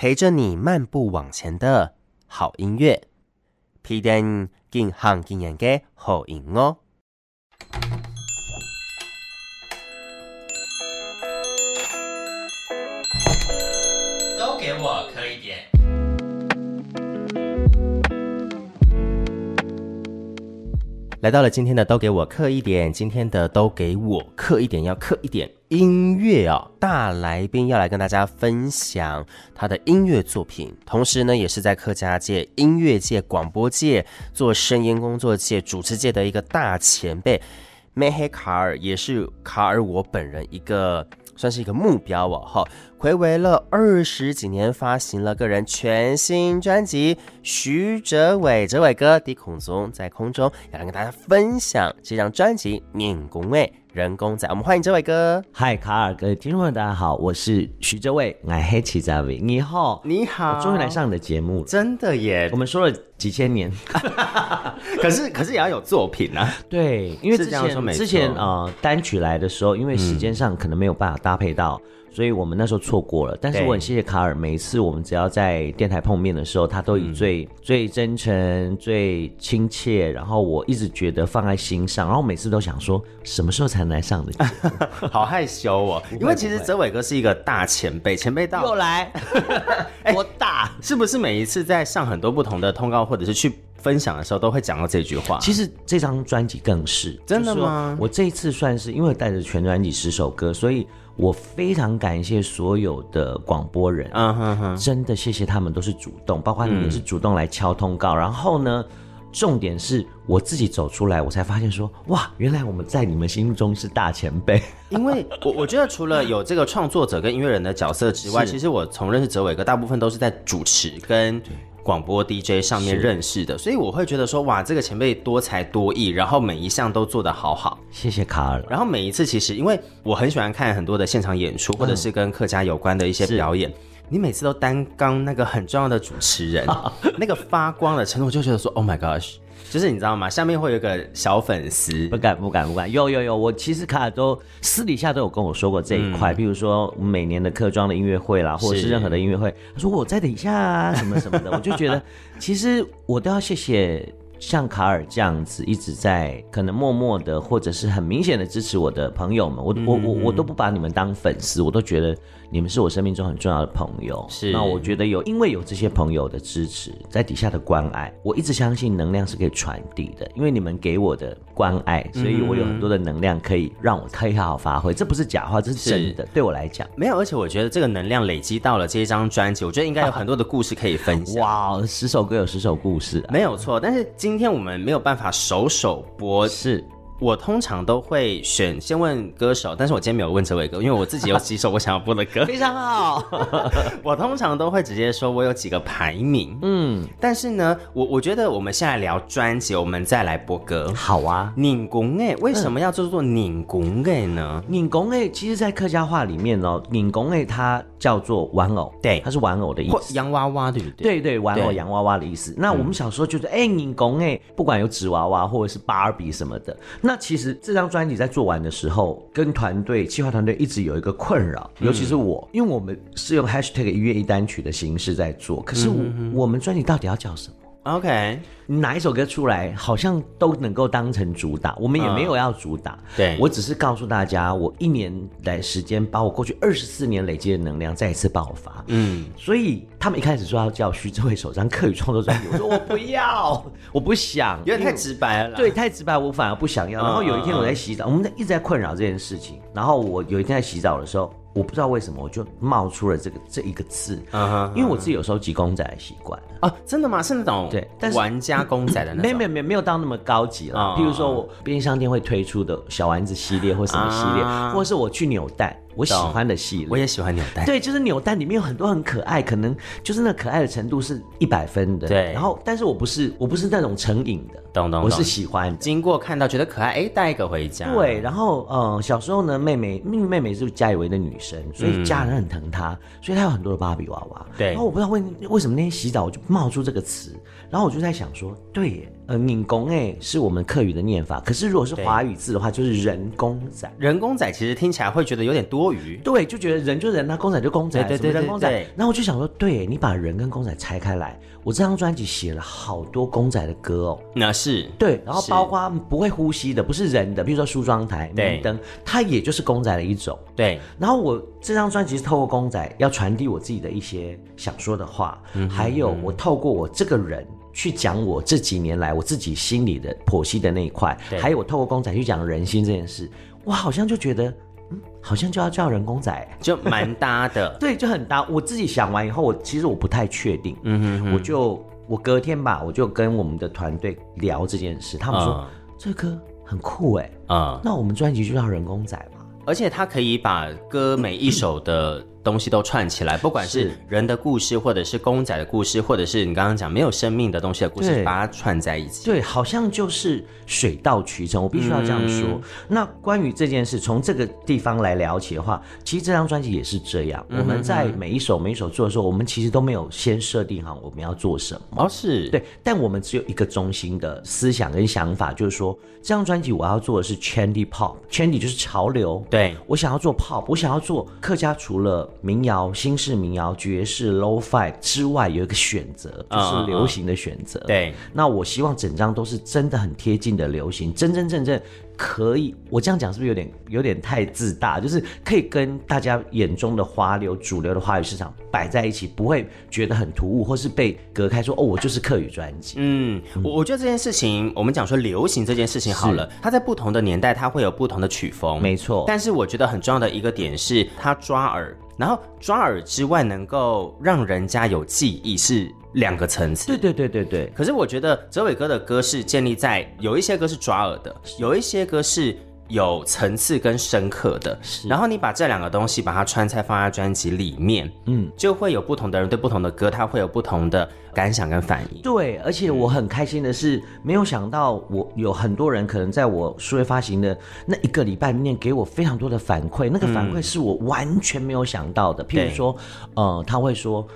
陪着你漫步往前的好音乐。皮蛋更行经验的好音乐。都给我磕一点。来到了今天的都给我刻一点，今天的都给我刻一点，要刻一点音乐啊！大来宾要来跟大家分享他的音乐作品，同时呢，也是在客家界、音乐界、广播界做声音工作界、主持界的一个大前辈。麦黑卡尔也是卡尔我本人一个算是一个目标哦，哈。睽违了二十几年，发行了个人全新专辑。徐哲伟，哲伟哥，低空中在空中要来跟大家分享这张专辑《命工位人工仔》。我们欢迎哲伟哥。嗨，卡尔哥，听众朋友大家好，我是徐哲伟，我黑奇哲伟。你好，你好，我终于来上你的节目了，真的耶！我们说了几千年，可是可是也要有作品啊。对，因为之前之前呃单曲来的时候，因为时间上可能没有办法搭配到。嗯所以我们那时候错过了，但是我很谢谢卡尔，每一次我们只要在电台碰面的时候，他都以最、嗯、最真诚、最亲切，然后我一直觉得放在心上，然后每次都想说什么时候才能来上的节目，好害羞哦，因为其实哲伟哥是一个大前辈，前辈到又来，多大？是不是每一次在上很多不同的通告或者是去分享的时候，都会讲到这句话？其实这张专辑更是真的吗？我这一次算是因为带着全专辑十首歌，所以。我非常感谢所有的广播人，嗯哼哼，真的谢谢他们都是主动，包括你们是主动来敲通告。嗯、然后呢，重点是我自己走出来，我才发现说，哇，原来我们在你们心中是大前辈。因为我我觉得除了有这个创作者跟音乐人的角色之外，其实我从认识哲伟哥，大部分都是在主持跟。广播 DJ 上面认识的，所以我会觉得说，哇，这个前辈多才多艺，然后每一项都做得好好。谢谢卡尔。然后每一次其实，因为我很喜欢看很多的现场演出，或者是跟客家有关的一些表演，你每次都担纲那个很重要的主持人，那个发光的程度，我就觉得说，Oh my gosh。就是你知道吗？下面会有一个小粉丝，不敢不敢不敢。有有有，我其实卡尔都私底下都有跟我说过这一块，比、嗯、如说每年的客庄的音乐会啦，或者是任何的音乐会，他说我在等一下啊，什么什么的，我就觉得 其实我都要谢谢像卡尔这样子一直在可能默默的或者是很明显的支持我的朋友们，我我我我都不把你们当粉丝，我都觉得。你们是我生命中很重要的朋友，是。那我觉得有，因为有这些朋友的支持，在底下的关爱，我一直相信能量是可以传递的。因为你们给我的关爱，所以我有很多的能量可以让我可以好好发挥。这不是假话，这是真的。对我来讲，没有。而且我觉得这个能量累积到了这一张专辑，我觉得应该有很多的故事可以分享。哇，十首歌有十首故事啊，没有错。但是今天我们没有办法首首播，是。我通常都会选先问歌手，但是我今天没有问哲伟哥，因为我自己有几首我想要播的歌。非常好，我通常都会直接说我有几个排名。嗯，但是呢，我我觉得我们现在聊专辑，我们再来播歌。好啊，拧公哎，为什么要叫做拧公哎呢？拧公哎，其实，在客家话里面哦，拧公哎，它叫做玩偶，对，它是玩偶的意思，洋娃娃对不对？对对，玩偶洋娃娃的意思。那我们小时候就是哎，你公哎，不管有纸娃娃或者是芭比什么的。那其实这张专辑在做完的时候，跟团队企划团队一直有一个困扰，尤其是我，因为我们是用 hashtag 一月一单曲的形式在做，可是我，我们专辑到底要叫什么？OK，哪一首歌出来好像都能够当成主打，我们也没有要主打。Uh, 对，我只是告诉大家，我一年来时间把我过去二十四年累积的能量再一次爆发。嗯，所以他们一开始说要叫徐志伟首张客语创作专辑，我说我不要，我不想，因为太直白了。对，太直白，我反而不想要。然后有一天我在洗澡，uh, uh, uh. 我们在一直在困扰这件事情。然后我有一天在洗澡的时候。我不知道为什么我就冒出了这个这一个字，uh -huh, uh. 因为我自己有收集公仔的习惯哦，真的吗？是那种对，但是玩家公仔的那种，没有没有没有到那么高级了。比、uh -huh. 如说我便利商店会推出的小丸子系列或什么系列，uh -huh. 或者是我去扭蛋。我喜欢的系列，我也喜欢扭蛋。对，就是扭蛋里面有很多很可爱，可能就是那可爱的程度是一百分的。对，然后但是我不是我不是那种成瘾的，懂懂，我是喜欢经过看到觉得可爱，哎，带一个回家。对，然后呃，小时候呢，妹妹，妹妹是家里唯一的女生，所以家人很疼她，所以她有很多的芭比娃娃。对，然后我不知道为为什么那天洗澡我就冒出这个词，然后我就在想说，对耶。呃，拧工哎，是我们客语的念法。可是如果是华语字的话，就是人工仔。人工仔其实听起来会觉得有点多多余。对，就觉得人就人，那公仔就公仔，对对对对，公仔。然后我就想说，对，你把人跟公仔拆开来，我这张专辑写了好多公仔的歌哦。那是对，然后包括不会呼吸的，不是人的，比如说梳妆台、明灯，它也就是公仔的一种。对。然后我这张专辑是透过公仔要传递我自己的一些想说的话，嗯，还有我透过我这个人。去讲我这几年来我自己心里的剖析的那一块，还有我透过公仔去讲人心这件事，我好像就觉得，嗯，好像就要叫人工仔，就蛮搭的，对，就很搭。我自己想完以后，我其实我不太确定，嗯哼哼，我就我隔天吧，我就跟我们的团队聊这件事，他们说、嗯、这歌很酷哎，啊、嗯，那我们专辑就叫人工仔嘛，而且他可以把歌每一首的。东西都串起来，不管是人的故事，或者是公仔的故事，或者是你刚刚讲没有生命的东西的故事，把它串在一起。对，好像就是水到渠成。我必须要这样说。嗯、那关于这件事，从这个地方来聊起的话，其实这张专辑也是这样。嗯、我们在每一首每一首做的时候，我们其实都没有先设定好我们要做什么。哦，是对，但我们只有一个中心的思想跟想法，就是说这张专辑我要做的是 trendy pop，trendy 就是潮流。对，我想要做 pop，我想要做客家除了。民谣、新式民谣、爵士、Lo-Fi 之外，有一个选择，就是流行的选择。Uh, uh, 对，那我希望整张都是真的很贴近的流行，真真正正可以。我这样讲是不是有点有点太自大？就是可以跟大家眼中的华流、主流的华语市场摆在一起，不会觉得很突兀，或是被隔开说。说哦，我就是客语专辑。嗯，我我觉得这件事情，我们讲说流行这件事情好了，它在不同的年代，它会有不同的曲风，没错。但是我觉得很重要的一个点是，它抓耳。然后抓耳之外，能够让人家有记忆是两个层次。对对对对对。可是我觉得泽伟哥的歌是建立在有一些歌是抓耳的，有一些歌是有层次跟深刻的。是。然后你把这两个东西把它穿插放在专辑里面，嗯，就会有不同的人对不同的歌，他会有不同的。感想跟反应，对，而且我很开心的是，没有想到我有很多人可能在我数位发行的那一个礼拜里面给我非常多的反馈，那个反馈是我完全没有想到的。譬如说，呃，他会说，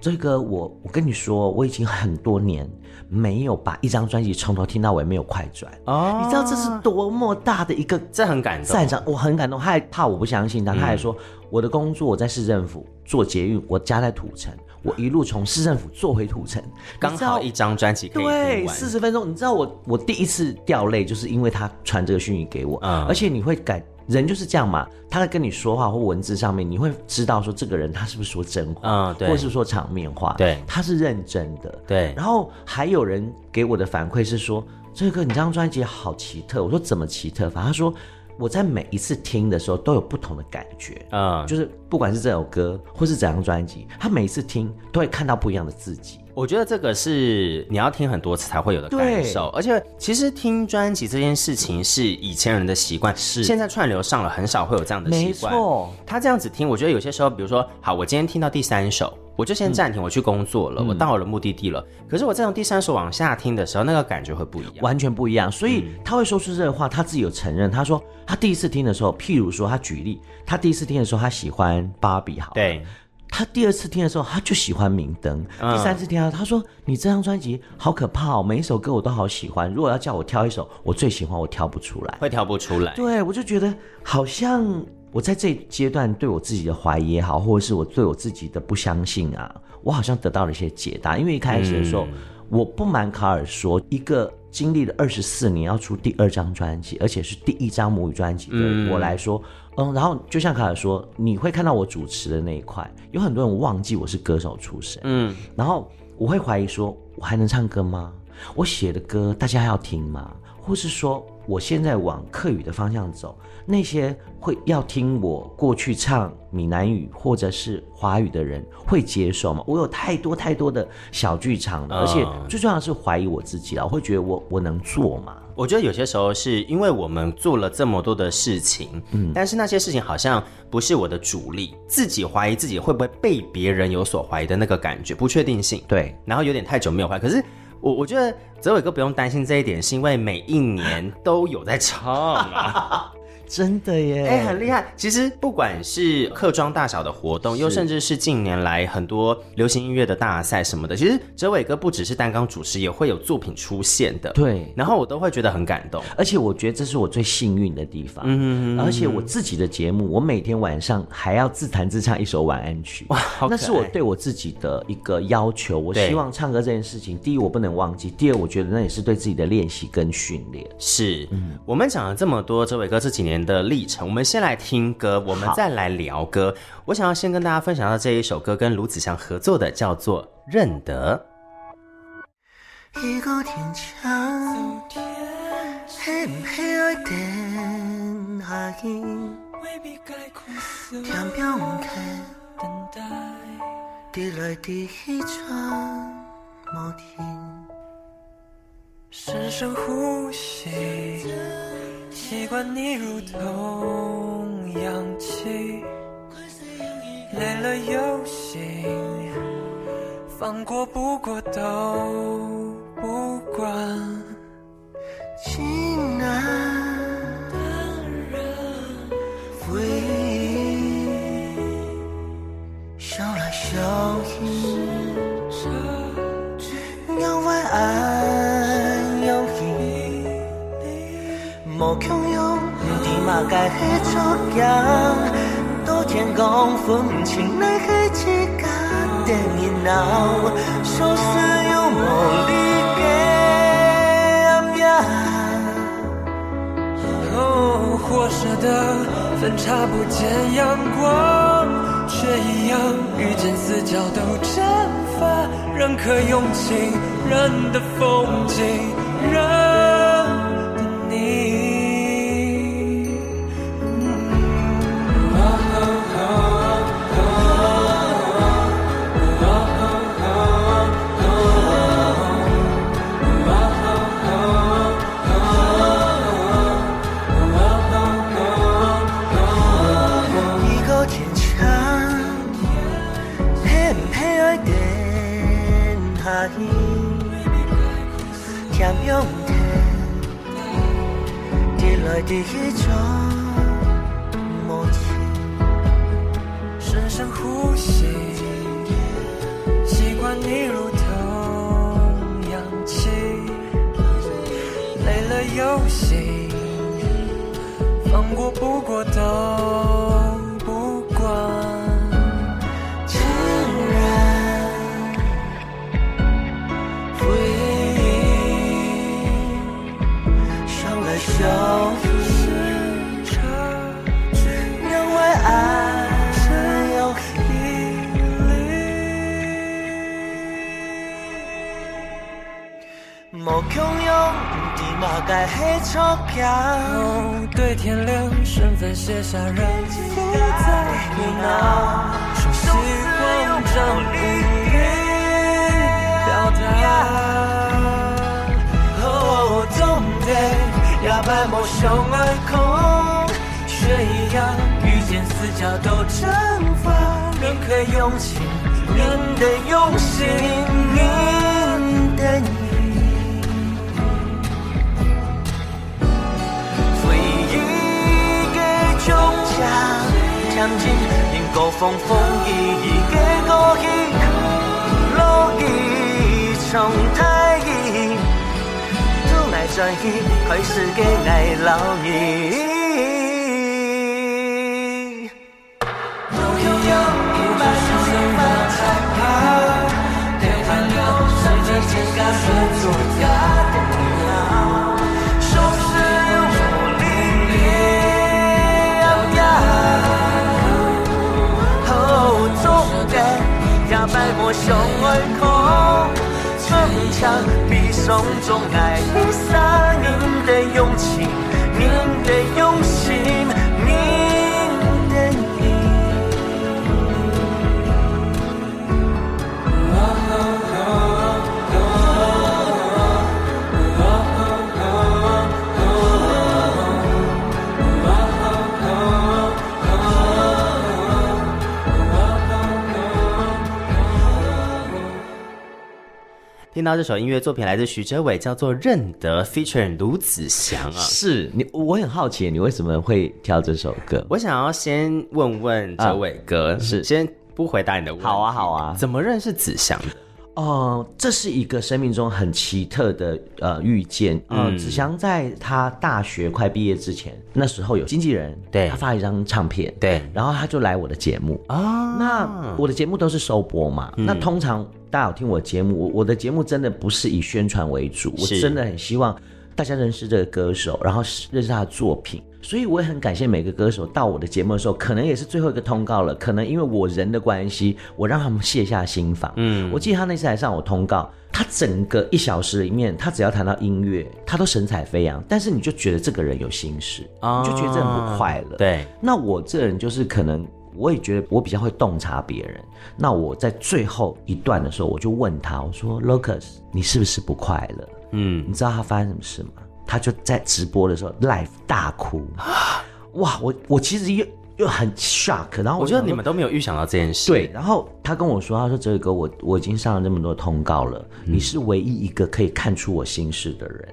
这个我我跟你说，我已经很多年没有把一张专辑从头听到尾没有快转。哦，你知道这是多么大的一个，这很感动，我很感动，他还怕我不相信他，他还说我的工作我在市政府做捷运，我家在土城。我一路从市政府坐回土城，刚好一张专辑可以对四十分钟。你知道我我第一次掉泪，就是因为他传这个讯息给我，嗯，而且你会感人就是这样嘛，他在跟你说话或文字上面，你会知道说这个人他是不是说真话，嗯，对，或是说场面话，对，他是认真的，对。然后还有人给我的反馈是说，这个你这张专辑好奇特，我说怎么奇特法？他说。我在每一次听的时候都有不同的感觉，嗯，就是不管是这首歌或是整张专辑，他每一次听都会看到不一样的自己。我觉得这个是你要听很多次才会有的感受，而且其实听专辑这件事情是以前人的习惯，是现在串流上了很少会有这样的习惯。没错，他这样子听，我觉得有些时候，比如说，好，我今天听到第三首。我就先暂停，我去工作了，嗯、我到了目的地了。可是我再从第三首往下听的时候，那个感觉会不一样，完全不一样。所以他会说出这个话，他自己有承认。他说他第一次听的时候，譬如说他举例，他第一次听的时候他喜欢芭比，好，对。他第二次听的时候他就喜欢明灯，嗯、第三次听到他说你这张专辑好可怕哦，每一首歌我都好喜欢。如果要叫我挑一首我最喜欢，我挑不出来，会挑不出来。对，我就觉得好像。我在这阶段对我自己的怀疑也好，或者是我对我自己的不相信啊，我好像得到了一些解答。因为一开始的时候，嗯、我不瞒卡尔说，一个经历了二十四年要出第二张专辑，而且是第一张母语专辑的我来说，嗯，嗯，然后就像卡尔说，你会看到我主持的那一块，有很多人忘记我是歌手出身，嗯，然后我会怀疑说，我还能唱歌吗？我写的歌大家还要听吗？或是说，我现在往客语的方向走，那些会要听我过去唱闽南语或者是华语的人会接受吗？我有太多太多的小剧场了，而且最重要的是怀疑我自己了。我会觉得我我能做吗？我觉得有些时候是因为我们做了这么多的事情，嗯，但是那些事情好像不是我的主力，自己怀疑自己会不会被别人有所怀疑的那个感觉，不确定性，对，然后有点太久没有怀疑，可是。我我觉得泽伟哥不用担心这一点，是因为每一年都有在唱啊。真的耶，哎、欸，很厉害。其实不管是客庄大小的活动，又甚至是近年来很多流行音乐的大赛什么的，其实哲伟哥不只是担纲主持，也会有作品出现的。对，然后我都会觉得很感动，而且我觉得这是我最幸运的地方。嗯嗯，而且我自己的节目，我每天晚上还要自弹自唱一首晚安曲。哇，好，那是我对我自己的一个要求。我希望唱歌这件事情，第一我不能忘记，第二我觉得那也是对自己的练习跟训练。是，嗯，我们讲了这么多哲伟哥这几年的历程，我们。先来听歌，我们再来聊歌。我想要先跟大家分享到这一首歌，跟卢子祥合作的，叫做《认得》。一个天长，黑不黑爱等下去，天边开，等待，滴来滴去转无停，深深呼吸。习惯你如同氧气，累了又醒，放过不过都不管。情难回忆，想来想去，无强用，你嘛该去作样。多天公分不清，奈何只家电影说是有魔力给暗夜。哦，或舍得分叉不见阳光，却一样遇见四角都蒸发。认可用情，认的风景，认。第一种默契，深深呼吸，习惯你如同氧气，累了又醒，放过不过都。该黑钞票，对天亮，身份写下人不再胡闹，熟悉慌张无力表达。哦，总得哑巴莫想爱空，却一样遇见四角都蒸发。人可用情，人得用心，将近，因高峰风雨雨给过去，落雨从太阳，都来转移，开始给爱老你。我向外空，逞强比从中爱你洒您的勇，听到这首音乐作品来自徐哲伟，叫做《认得》，featuring 卢子祥啊。是你，我很好奇，你为什么会挑这首歌？我想要先问问哲伟哥，啊、是先不回答你的问题。好啊，好啊。怎么认识子祥的？哦、呃，这是一个生命中很奇特的呃遇见。嗯，子祥在他大学快毕业之前，那时候有经纪人，对，他发了一张唱片，对，然后他就来我的节目啊。那我的节目都是收播嘛，嗯、那通常大家有听我节目，我我的节目真的不是以宣传为主，我真的很希望大家认识这个歌手，然后认识他的作品。所以我也很感谢每个歌手到我的节目的时候，可能也是最后一个通告了。可能因为我人的关系，我让他们卸下心防。嗯，我记得他那次来上我通告，他整个一小时里面，他只要谈到音乐，他都神采飞扬。但是你就觉得这个人有心事，哦、你就觉得这人不快乐。对，那我这人就是可能，我也觉得我比较会洞察别人。那我在最后一段的时候，我就问他，我说：“Locus，你是不是不快乐？”嗯，你知道他发生什么事吗？他就在直播的时候 live 大哭，哇！我我其实又又很 shock，然后我，我觉得你们都没有预想到这件事。对，然后他跟我说：“他说哲宇哥，我我已经上了那么多通告了，嗯、你是唯一一个可以看出我心事的人。”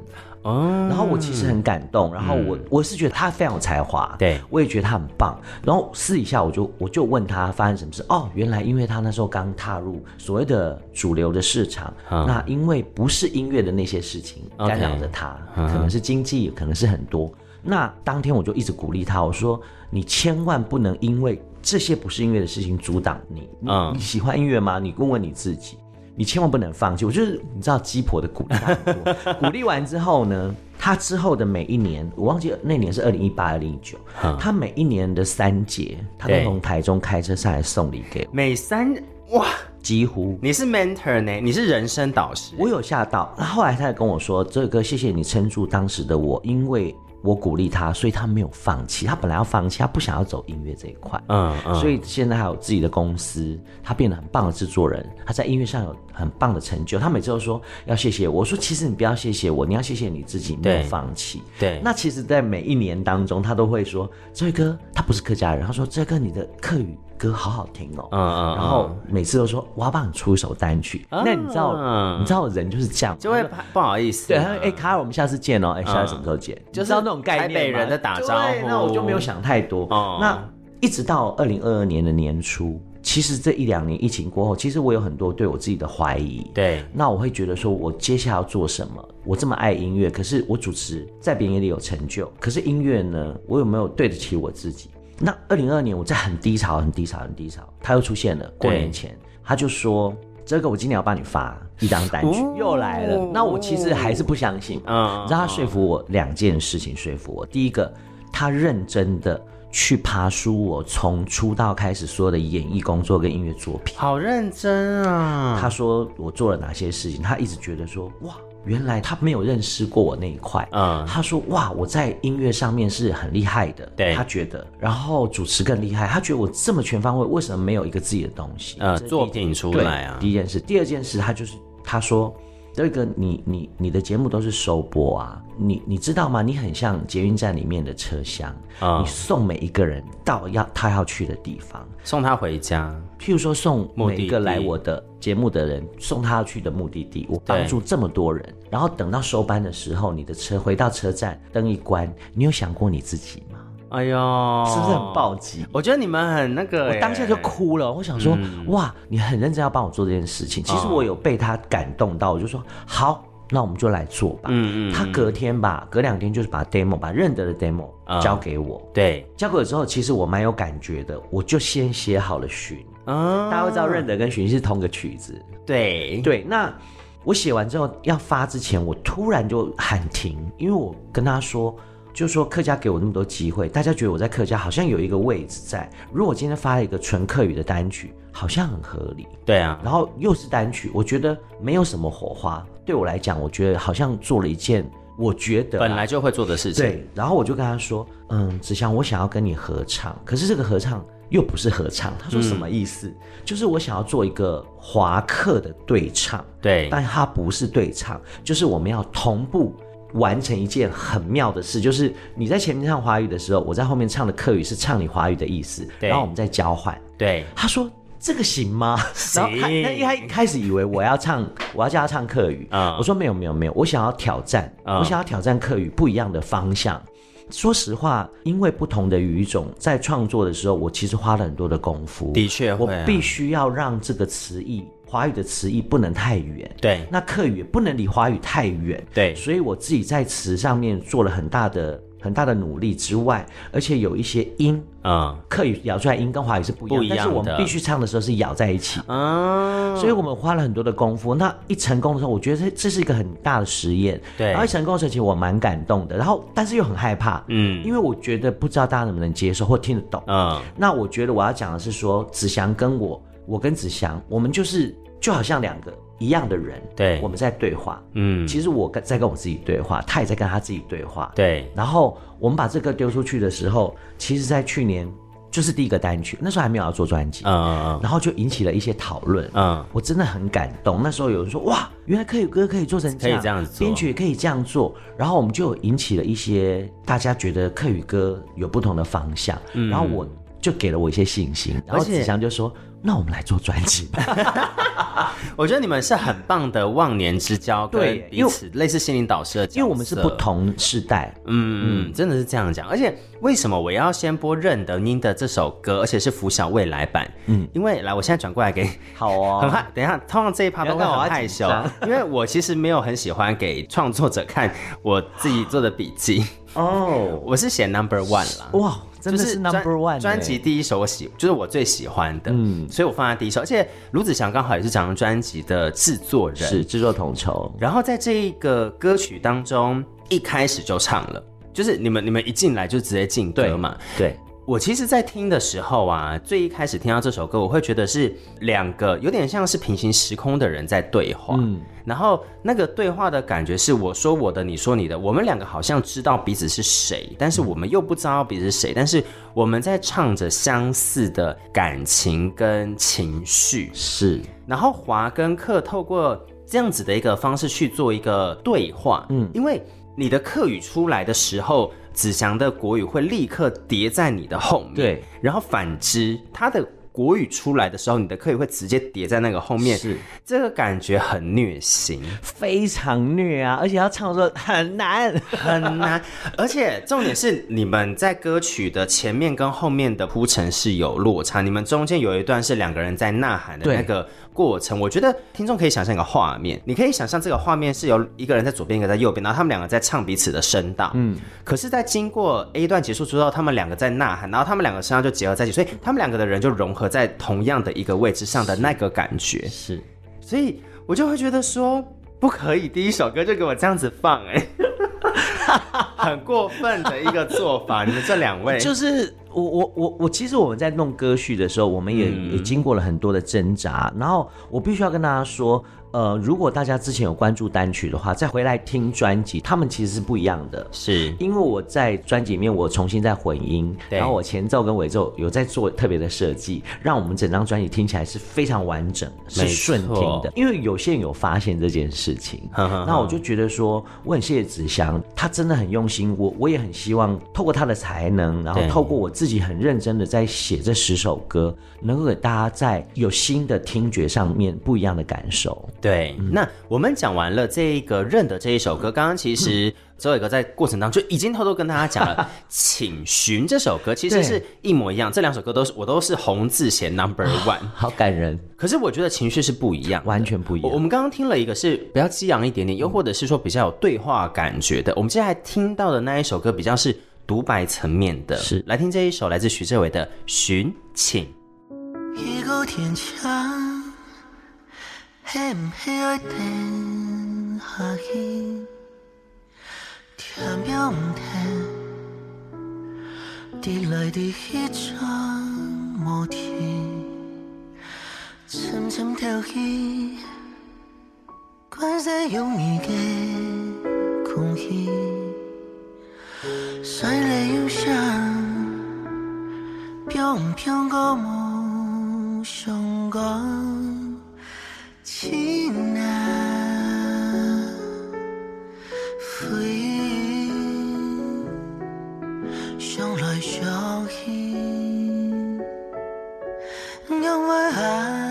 哦，然后我其实很感动，然后我、嗯、我是觉得他非常有才华，对，我也觉得他很棒。然后私底下我就我就问他发生什么事，哦，原来因为他那时候刚踏入所谓的主流的市场，嗯、那因为不是音乐的那些事情干扰着他，Okay 可能是经济，可能是很多。那当天我就一直鼓励他，我说你千万不能因为这些不是音乐的事情阻挡你。嗯，你喜欢音乐吗？你问问你自己。你千万不能放弃！我就是你知道鸡婆的鼓励，鼓励完之后呢，他之后的每一年，我忘记那年是二零一八、二零一九，他每一年的三节，他都从台中开车上来送礼给我。每三哇，几乎你是 mentor 呢？你是人生导师？我有吓到。那后来他也跟我说：“这个谢谢你撑住当时的我，因为。”我鼓励他，所以他没有放弃。他本来要放弃，他不想要走音乐这一块。嗯嗯。所以现在还有自己的公司，他变得很棒的制作人。他在音乐上有很棒的成就。他每次都说要谢谢我。我说其实你不要谢谢我，你要谢谢你自己没有放弃。对。那其实，在每一年当中，他都会说：“这位哥，他不是客家人。”他说：“哲伟哥，你的客语。”歌好好听哦，嗯嗯，然后每次都说我要帮你出一首单曲，那你知道，你知道人就是这样，就会不好意思，对，他说哎卡尔，我们下次见哦，哎，下次什么时候见？就是要那种概念，台北人的打招呼，那我就没有想太多。那一直到二零二二年的年初，其实这一两年疫情过后，其实我有很多对我自己的怀疑。对，那我会觉得说，我接下来要做什么？我这么爱音乐，可是我主持在别人眼里有成就，可是音乐呢，我有没有对得起我自己？那二零二二年，我在很低潮、很低潮、很低潮，他又出现了。过年前，他就说：“这个我今年要帮你发一张单曲，哦、又来了。”那我其实还是不相信。嗯，你知道他说服我两件事情，说服我。第一个，他认真的去爬书我从出道开始所有的演艺工作跟音乐作品，好认真啊！他说我做了哪些事情，他一直觉得说哇。原来他没有认识过我那一块，嗯，他说哇，我在音乐上面是很厉害的，对，他觉得，然后主持更厉害，他觉得我这么全方位，为什么没有一个自己的东西？呃，作品出来啊。第一件事，第二件事，他就是他说。这个你你你的节目都是收播啊，你你知道吗？你很像捷运站里面的车厢，嗯、你送每一个人到要他要去的地方，送他回家。譬如说送每一个来我的节目的人，送他要去的目的地。我帮助这么多人，然后等到收班的时候，你的车回到车站，灯一关，你有想过你自己吗？哎呦，是不是很暴击？我觉得你们很那个，我当下就哭了。我想说，嗯、哇，你很认真要帮我做这件事情。其实我有被他感动到，我就说好，那我们就来做吧。嗯嗯。他隔天吧，隔两天就是把 demo，把认得的 demo 交给我。嗯、对，交给我之后，其实我蛮有感觉的。我就先写好了寻，嗯，大家会知道认得跟寻是同个曲子。对对，那我写完之后要发之前，我突然就喊停，因为我跟他说。就说客家给我那么多机会，大家觉得我在客家好像有一个位置在。如果我今天发了一个纯客语的单曲，好像很合理。对啊，然后又是单曲，我觉得没有什么火花。对我来讲，我觉得好像做了一件我觉得本来就会做的事情。对，然后我就跟他说：“嗯，子祥，我想要跟你合唱，可是这个合唱又不是合唱。”他说：“什么意思？”嗯、就是我想要做一个华客的对唱，对，但它不是对唱，就是我们要同步。完成一件很妙的事，就是你在前面唱华语的时候，我在后面唱的客语是唱你华语的意思，然后我们再交换。对，他说这个行吗？然后他他一开开始以为我要唱，我要叫他唱客语啊。我说没有没有没有，我想要挑战，我想要挑战客语不一样的方向。说实话，因为不同的语种在创作的时候，我其实花了很多的功夫。的确，我必须要让这个词义，华语的词义不能太远。对，那客语也不能离华语太远。对，所以我自己在词上面做了很大的。很大的努力之外，而且有一些音啊，客语咬出来音跟华语是不一样，不一样的，但是我们必须唱的时候是咬在一起啊，所以我们花了很多的功夫。那一成功的时候，我觉得这这是一个很大的实验。对，然后一成功的时候，其实我蛮感动的，然后但是又很害怕，嗯，因为我觉得不知道大家能不能接受或听得懂。嗯，那我觉得我要讲的是说，子祥跟我，我跟子祥，我们就是就好像两个。一样的人，对，我们在对话，嗯，其实我跟在跟我自己对话，他也在跟他自己对话，对。然后我们把这个丢出去的时候，其实，在去年就是第一个单曲，那时候还没有要做专辑，嗯嗯嗯，然后就引起了一些讨论，嗯，我真的很感动。那时候有人说，哇，原来客语歌可以做成这样，可以这样子做，编曲也可以这样做，然后我们就引起了一些大家觉得客语歌有不同的方向，嗯，然后我就给了我一些信心，然后子祥就说。那我们来做专辑吧。我觉得你们是很棒的忘年之交，对，彼此类似心灵导师的，因为我们是不同世代。嗯嗯，真的是这样讲。而且为什么我要先播认得您的这首歌，而且是拂晓未来版？嗯，因为来，我现在转过来给。好哦。很害，等一下，通常这一趴都会很害羞，因为我其实没有很喜欢给创作者看我自己做的笔记。哦，我是写 number one 啦。哇。真的是 number one 专辑第一首我喜，就是我最喜欢的，嗯，所以我放在第一首。而且卢子祥刚好也是这张专辑的制作人，是制作统筹。然后在这一个歌曲当中，一开始就唱了，就是你们你们一进来就直接进歌嘛，对。对我其实，在听的时候啊，最一开始听到这首歌，我会觉得是两个有点像是平行时空的人在对话。嗯，然后那个对话的感觉是我说我的，你说你的，我们两个好像知道彼此是谁，但是我们又不知道彼此是谁，但是我们在唱着相似的感情跟情绪。是，然后华跟克透过这样子的一个方式去做一个对话。嗯，因为你的课语出来的时候。子祥的国语会立刻叠在你的后面，对，然后反之，他的。国语出来的时候，你的课语会直接叠在那个后面，是。这个感觉很虐心，非常虐啊！而且要唱的时候很难。很难，而且重点是你们在歌曲的前面跟后面的铺陈是有落差，你们中间有一段是两个人在呐喊的那个过程，我觉得听众可以想象一个画面，你可以想象这个画面是有一个人在左边，一个在右边，然后他们两个在唱彼此的声道，嗯，可是，在经过 A 段结束之后，他们两个在呐喊，然后他们两个声道就结合在一起，所以他们两个的人就融合。在同样的一个位置上的那个感觉是，是，所以我就会觉得说不可以，第一首歌就给我这样子放，欸，哎，很过分的一个做法。你们这两位，就是我我我我，其实我们在弄歌序的时候，我们也、嗯、也经过了很多的挣扎，然后我必须要跟大家说。呃，如果大家之前有关注单曲的话，再回来听专辑，他们其实是不一样的。是因为我在专辑里面我重新在混音，然后我前奏跟尾奏有在做特别的设计，让我们整张专辑听起来是非常完整，是顺听的。因为有些人有发现这件事情，那我就觉得说，我很谢谢子祥，他真的很用心。我我也很希望透过他的才能，然后透过我自己很认真的在写这十首歌，能够给大家在有新的听觉上面不一样的感受。对，嗯、那我们讲完了这一个认的这一首歌，刚刚其实周伟哥在过程当中就已经偷偷跟大家讲了，请寻这首歌其实是一模一样，这两首歌都是我都是红字写 number one，好感人。可是我觉得情绪是不一样，完全不一样。我们刚刚听了一个是比较激昂一点点，又或者是说比较有对话感觉的，我们接下来听到的那一首歌比较是独白层面的，是。来听这一首来自徐志伟的《寻请》。一个天桥系唔系爱停下去？听又唔听，滴来滴去装无停，沉沉跳起，关在有你的空气，水里有声，飘唔飘过梦上港。情啊，飞，想来想去，因为爱。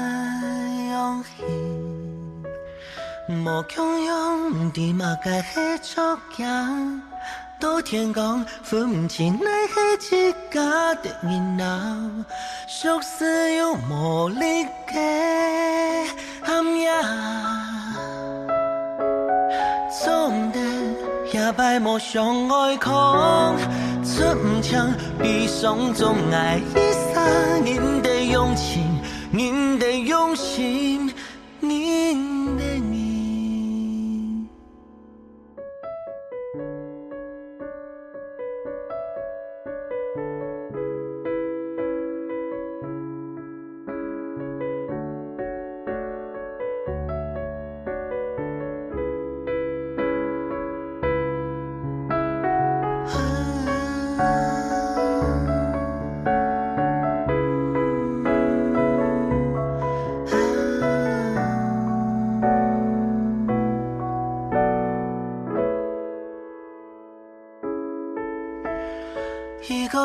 莫强用的马该黑作样，都天光分不清那是一家的人呐，熟似有魔力的暗夜，总得也摆莫相爱狂，出唔强比上总爱一生，人的用情，人的用心，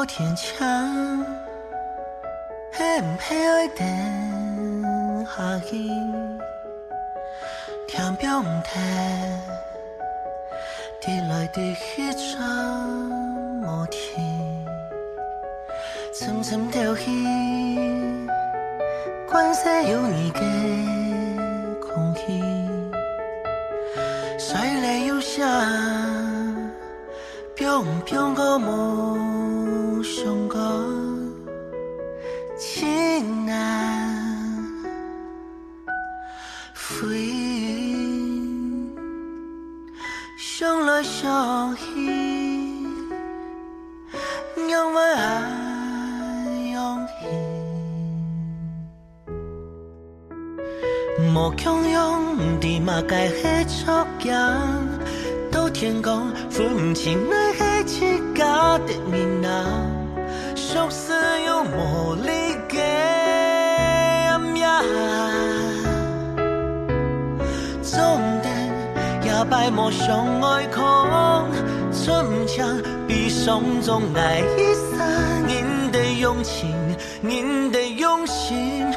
天长，黑唔黑爱等下去，天表唔停，滴来滴去转无停，层层跳起，关系有你的空气，水里有声，表唔表个无。心，莫强用的马该黑作样，到天光分不清那黑漆嘎的你那。熟似有魔力的暗夜，总得也摆莫相爱狂，逞强比上总爱一生，的用情，人的用心。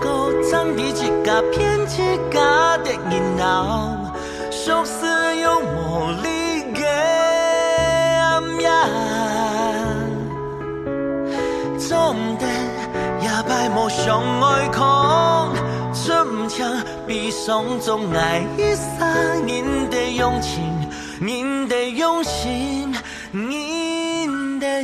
等行过长的一家偏一家的热闹，说是有魔力的暗夜，总得也摆莫相爱狂，逞强比上总爱一生。您的用情，您的用心，您的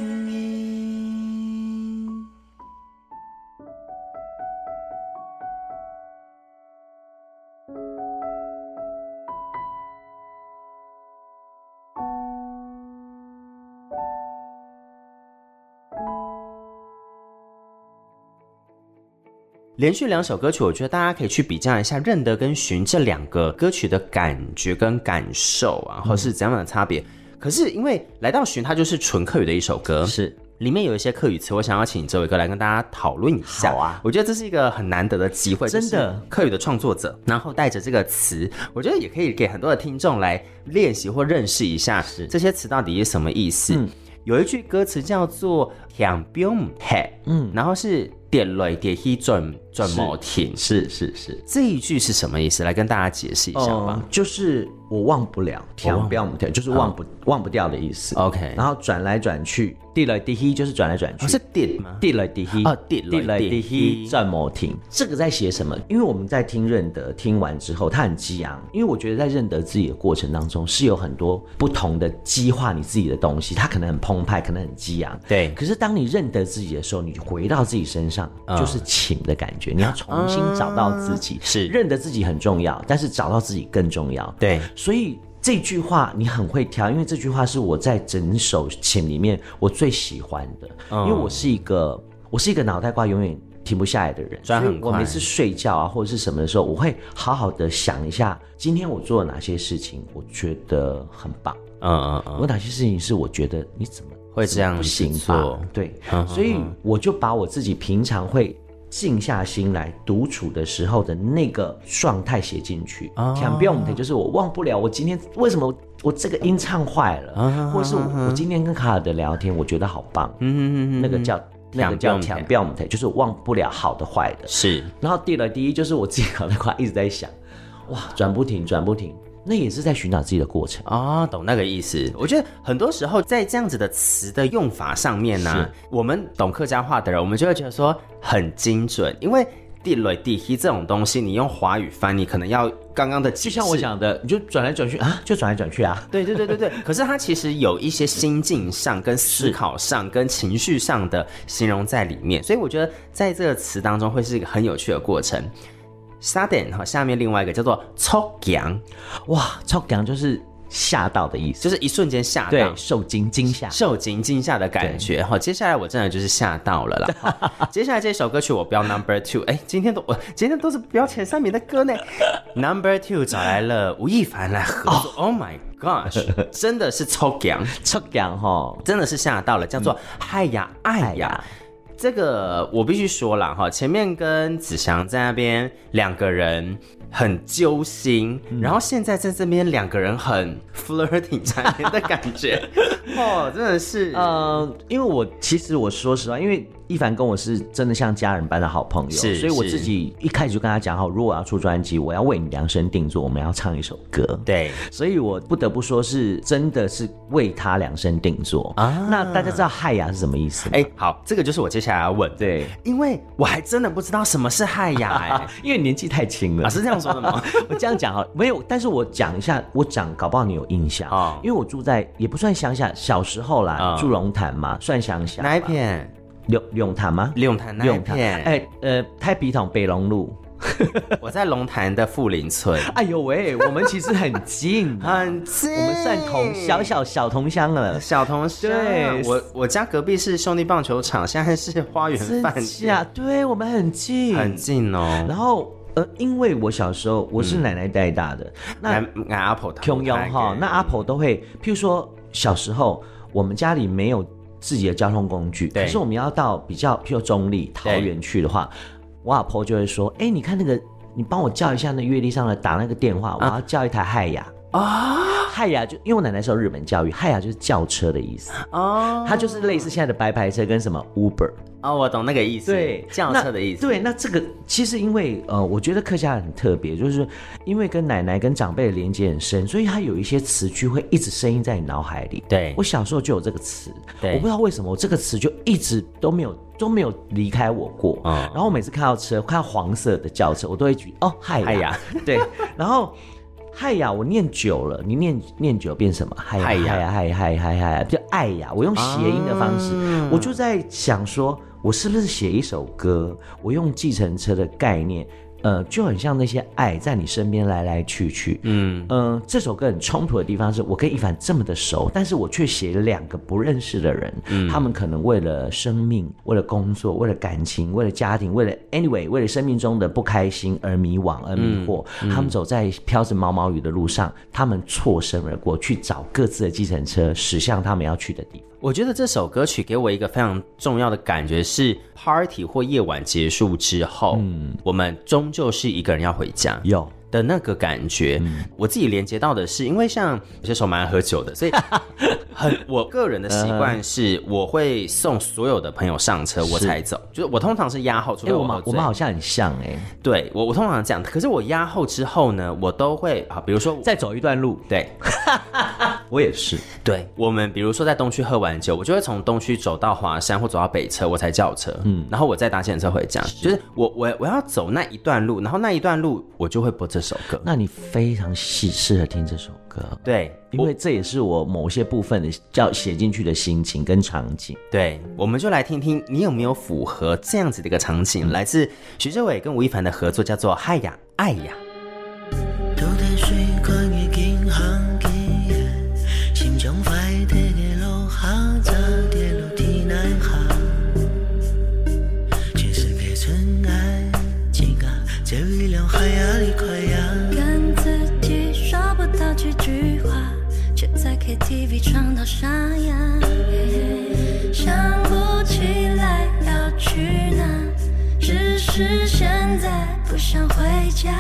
连续两首歌曲，我觉得大家可以去比较一下《认得》跟《寻》这两个歌曲的感觉跟感受啊，或是怎样的差别。可是因为来到《寻》，它就是纯客语的一首歌，是里面有一些客语词，我想要请这位哥来跟大家讨论一下。好啊，我觉得这是一个很难得的机会，真的客语的创作者，然后带着这个词，我觉得也可以给很多的听众来练习或认识一下，是这些词到底是什么意思。嗯，有一句歌词叫做“天表唔黑”，嗯，然后是。点来点去转转毛停，是是是，是，这一句是什么意思？来跟大家解释一下吧。呃、就是我忘不了，天表唔黑，就是忘不、嗯、忘不掉的意思。OK，然后转来转去，点来点去就是转来转去，哦、是点吗？点来点去啊，点来点去转毛停。这个在写什么？因为我们在听认得，听完之后他很激昂，因为我觉得在认得自己的过程当中是有很多不同的激化你自己的东西，它可能很澎湃，可能很激昂。对，可是当你认得自己的时候，你回到自己身上。就是情的感觉，你要重新找到自己，是认得自己很重要，但是找到自己更重要。对，所以这句话你很会挑，因为这句话是我在整首情里面我最喜欢的，因为我是一个我是一个脑袋瓜永远停不下来的人，转很快。我每次睡觉啊或者是什么的时候，我会好好的想一下，今天我做了哪些事情，我觉得很棒。嗯嗯嗯，有哪些事情是我觉得你怎么会这样不行做？对，嗯，所以我就把我自己平常会静下心来独处的时候的那个状态写进去。强调的就是我忘不了我今天为什么我这个音唱坏了，嗯，或者是我今天跟卡尔的聊天，我觉得好棒。嗯嗯嗯，那个叫那个叫强调的，就是我忘不了好的坏的。是，然后第二第一就是我自己搞的话一直在想，哇，转不停，转不停。那也是在寻找自己的过程啊、哦，懂那个意思。我觉得很多时候在这样子的词的用法上面呢、啊，我们懂客家话的人，我们就会觉得说很精准，因为地雷地气这种东西，你用华语翻，你可能要刚刚的，就像我讲的，你就转来转去啊，就转来转去啊。对对对对对。可是它其实有一些心境上、跟思考上、跟情绪上的形容在里面，所以我觉得在这个词当中会是一个很有趣的过程。沙点哈，下面另外一个叫做抽奖，哇，抽奖就是吓到的意思，就是一瞬间吓到，受惊惊吓，受惊惊吓的感觉。好，接下来我真的就是吓到了啦。接下来这首歌曲我标 number two，哎、欸，今天都我今天都是标前三名的歌呢。number two 找来了吴亦凡来合作，Oh, oh my gosh，真的是抽奖，抽奖哈，真的是吓到了，叫做嗨呀爱呀。这个我必须说了哈，前面跟子祥在那边两个人很揪心，嗯，然后现在在这边两个人很 flirting 缠绵的感觉，哦，真的是，呃，因为我其实我说实话，因为。一凡跟我是真的像家人般的好朋友，是，所以我自己一开始就跟他讲好，如果我要出专辑，我要为你量身定做，我们要唱一首歌。对，所以我不得不说是真的是为他量身定做啊。那大家知道“嗨呀”是什么意思？哎、欸，好，这个就是我接下来要问。对，因为我还真的不知道什么是“害牙” 哎，因为年纪太轻了。啊，是这样说的吗？我这样讲哈，没有，但是我讲一下，我讲搞不好你有印象啊，因为我住在也不算乡下，小时候啦，哦、住龙潭嘛，算乡下。哪一片？永永潭吗？永潭那一片，哎、欸，呃，太笔筒北龙路，我在龙潭的富林村。哎呦喂，我们其实很近，很近，我们算同小小小同乡了，小同乡。对，我我家隔壁是兄弟棒球场，现在是花园饭店。对，我们很近，很近哦。然后，呃，因为我小时候我是奶奶带大的，嗯、那阿婆穷养哈，那阿婆都会，譬如说小时候我们家里没有。自己的交通工具，可是我们要到比较，譬如中立、桃园去的话，我阿婆就会说：“哎、欸，你看那个，你帮我叫一下那月历上的打那个电话，我要叫一台海雅啊，嗨呀就因为我奶奶受日本教育，嗨呀就是轿车的意思哦，它就是类似现在的白牌车跟什么 Uber。”哦，我懂那个意思，对，轿车的意思。对，那这个其实因为呃，我觉得客家很特别，就是因为跟奶奶跟长辈的连接很深，所以它有一些词句会一直声音在你脑海里。对，我小时候就有这个词，我不知道为什么我这个词就一直都没有都没有离开我过。嗯，然后我每次看到车，看到黄色的轿车，我都会举哦嗨呀，嗨呀，对，然后嗨呀，我念久了，你念念久变什么？嗨呀嗨呀嗨嗨嗨呀嗨呀，就爱呀。我用谐音的方式，啊，我就在想说。我是不是写一首歌？我用计程车的概念，呃，就很像那些爱在你身边来来去去。嗯嗯、呃，这首歌很冲突的地方是我跟一凡这么的熟，但是我却写了两个不认识的人，嗯，他们可能为了生命、为了工作、为了感情、为了家庭、为了 anyway、为了生命中的不开心而迷惘而迷惑。嗯嗯、他们走在飘着毛毛雨的路上，他们错身而过，去找各自的计程车驶向他们要去的地方。我觉得这首歌曲给我一个非常重要的感觉是，party 或夜晚结束之后，嗯，我们终究是一个人要回家，有的那个感觉。嗯，我自己连接到的是，因为像有些时候蛮爱喝酒的，所以 很我个人的习惯是，我会送所有的朋友上车，我才走。就是我通常是压后，除非我们我们好像很像哎、欸，对我我通常这样，可是我压后之后呢，我都会啊，比如说再走一段路，对。我也是，对我们，比如说在东区喝完酒，我就会从东区走到华山或走到北车，我才叫车，嗯，然后我再搭计程车回家。是就是我我我要走那一段路，然后那一段路我就会播这首歌。那你非常适适合听这首歌，对，因为这也是我某些部分的叫写进去的心情跟场景。对，我们就来听听你有没有符合这样子的一个场景。嗯、来自徐志伟跟吴亦凡的合作，叫做《嗨呀爱呀》。唱到沙哑。想不起来要去哪，只是现在不想回家。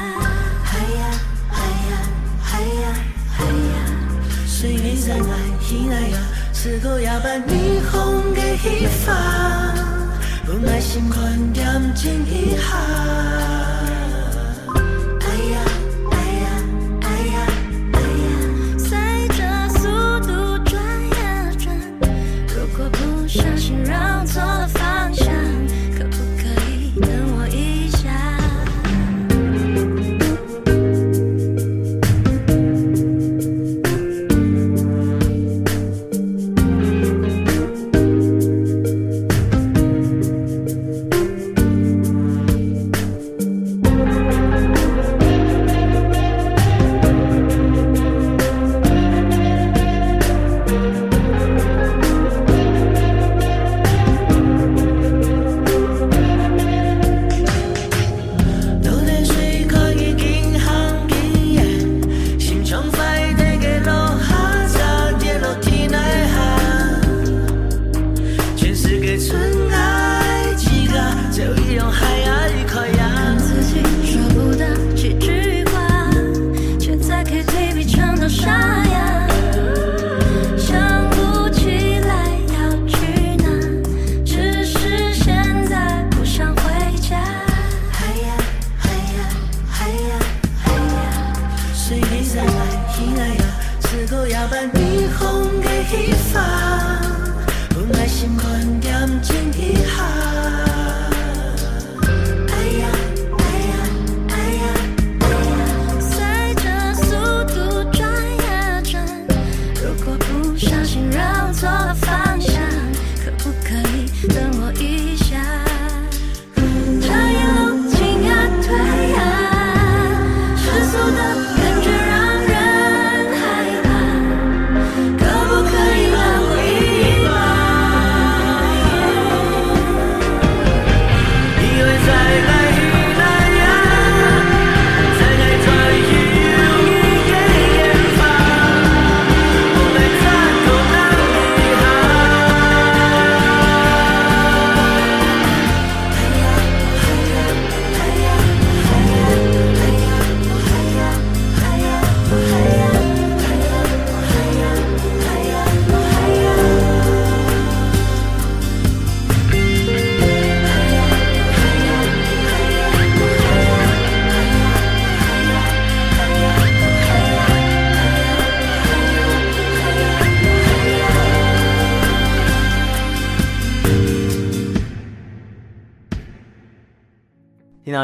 嗨呀嗨呀嗨呀嗨呀，随你在来一来呀，是个哑巴霓虹的戏法，不耐心宽点静一下。